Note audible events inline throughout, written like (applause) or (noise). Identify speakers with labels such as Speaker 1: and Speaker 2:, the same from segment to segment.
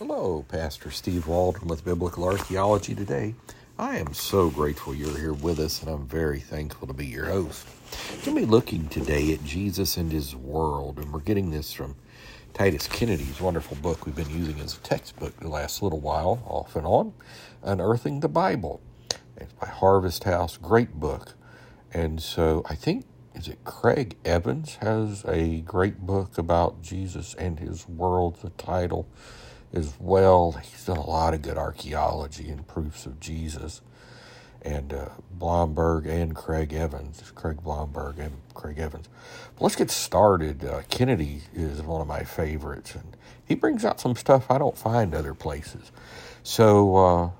Speaker 1: Hello, Pastor Steve Waldron with Biblical Archaeology today. I am so grateful you're here with us, and I'm very thankful to be your host. We're be looking today at Jesus and His World, and we're getting this from Titus Kennedy's wonderful book we've been using as a textbook the last little while, off and on, Unearthing the Bible. It's by Harvest House, great book. And so I think, is it Craig Evans has a great book about Jesus and His World, the title as well. He's done a lot of good archaeology and proofs of Jesus. And uh, Blomberg and Craig Evans, Craig Blomberg and Craig Evans. But let's get started. Uh, Kennedy is one of my favorites, and he brings out some stuff I don't find other places. So uh,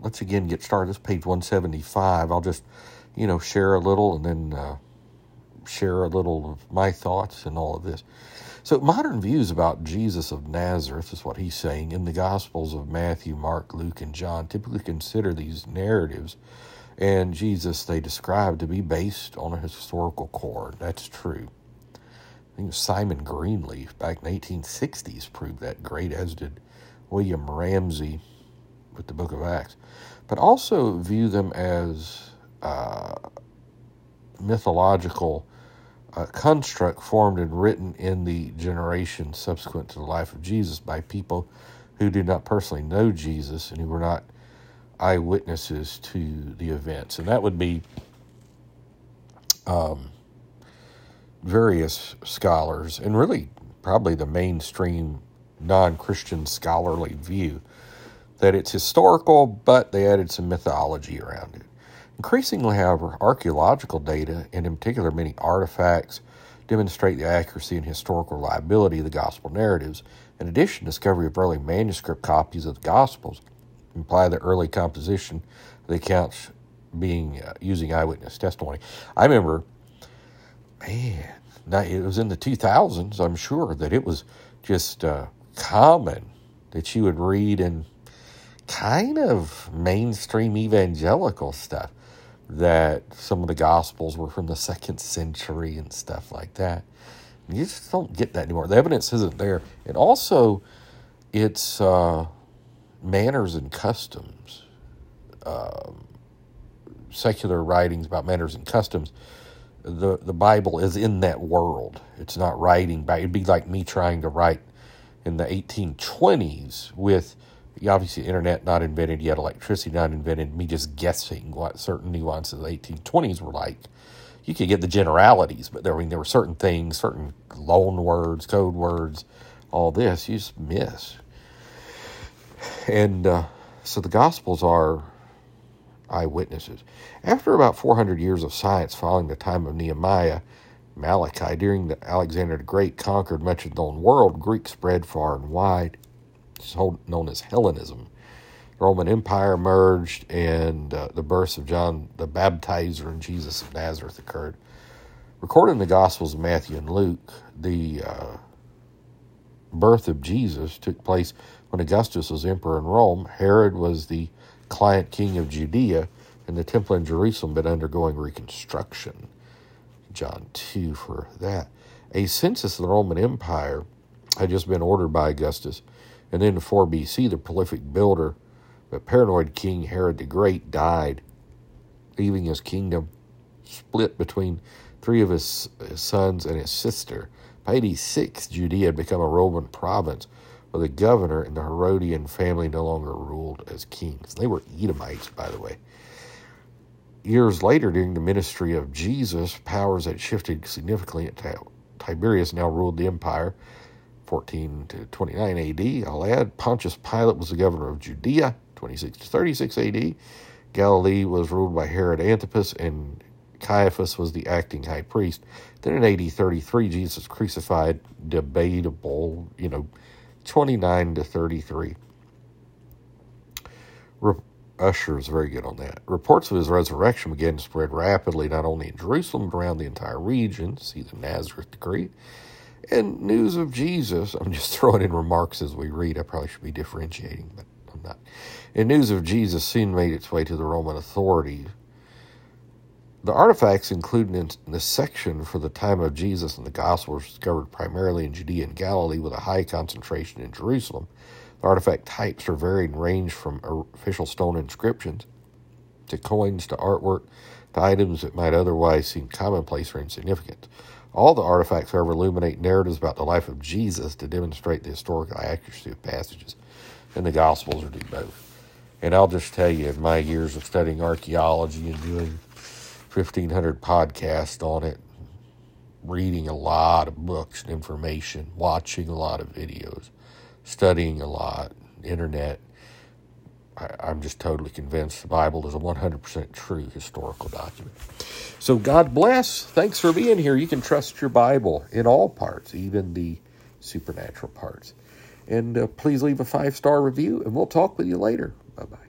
Speaker 1: let's again get started. This page 175. I'll just, you know, share a little and then uh, share a little of my thoughts and all of this. So, modern views about Jesus of Nazareth is what he's saying in the Gospels of Matthew, Mark, Luke, and John typically consider these narratives and Jesus they describe to be based on a historical core. That's true. I think Simon Greenleaf back in the 1860s proved that great, as did William Ramsay with the book of Acts. But also view them as uh, mythological a construct formed and written in the generation subsequent to the life of Jesus by people who did not personally know Jesus and who were not eyewitnesses to the events. And that would be um, various scholars, and really probably the mainstream non Christian scholarly view that it's historical, but they added some mythology around it. Increasingly, however, archaeological data, and in particular many artifacts, demonstrate the accuracy and historical reliability of the gospel narratives. In addition, discovery of early manuscript copies of the gospels imply the early composition of the accounts being uh, using eyewitness testimony. I remember, man, it was in the 2000s, I'm sure, that it was just uh, common that you would read in kind of mainstream evangelical stuff that some of the gospels were from the second century and stuff like that. You just don't get that anymore. The evidence isn't there. And also, it's uh, manners and customs. Um, secular writings about manners and customs. The the Bible is in that world. It's not writing by. It'd be like me trying to write in the 1820s with obviously internet not invented yet, electricity not invented, me just guessing what certain nuances of the 1820s were like. You could get the generalities, but there, I mean, there were certain things, certain loan words, code words, all this you just miss. And uh, so the Gospels are eyewitnesses. After about 400 years of science following the time of Nehemiah, Malachi, during the Alexander the Great conquered much of the known world, Greek spread far and wide known as Hellenism. The Roman Empire emerged, and uh, the births of John the Baptizer and Jesus of Nazareth occurred. Recorded in the Gospels of Matthew and Luke, the uh, birth of Jesus took place when Augustus was emperor in Rome. Herod was the client king of Judea, and the temple in Jerusalem had been undergoing reconstruction. John 2 for that. A census of the Roman Empire had just been ordered by Augustus and in 4 BC, the prolific builder, but paranoid king Herod the Great died, leaving his kingdom split between three of his, his sons and his sister. By 86, Judea had become a Roman province, where the governor and the Herodian family no longer ruled as kings. They were Edomites, by the way. Years later, during the ministry of Jesus, powers had shifted significantly. Tiberius now ruled the empire 14 to 29 AD. I'll add Pontius Pilate was the governor of Judea, 26 to 36 AD. Galilee was ruled by Herod Antipas, and Caiaphas was the acting high priest. Then in AD 33, Jesus crucified, debatable, you know, 29 to 33. Re- Ussher is very good on that. Reports of his resurrection began to spread rapidly, not only in Jerusalem, but around the entire region. See the Nazareth decree and news of Jesus. I'm just (laughs) throwing in remarks as we read. I probably should be differentiating, but I'm not. And news of Jesus soon made its way to the Roman authorities. The artifacts included in the section for the time of Jesus in the Gospel were discovered primarily in Judea and Galilee with a high concentration in Jerusalem. The artifact types are varied and range from official stone inscriptions to coins to artwork to items that might otherwise seem commonplace or insignificant. All the artifacts, however, illuminate narratives about the life of Jesus to demonstrate the historical accuracy of passages, and the Gospels are do both. And I'll just tell you, in my years of studying archaeology and doing 1,500 podcasts on it, reading a lot of books and information, watching a lot of videos, studying a lot, internet, I, am just totally convinced the Bible is a 100% true historical document. So God bless. Thanks for being here. You can trust your Bible in all parts, even the supernatural parts. And uh, please leave a five star review, and we'll talk with you later. Bye bye.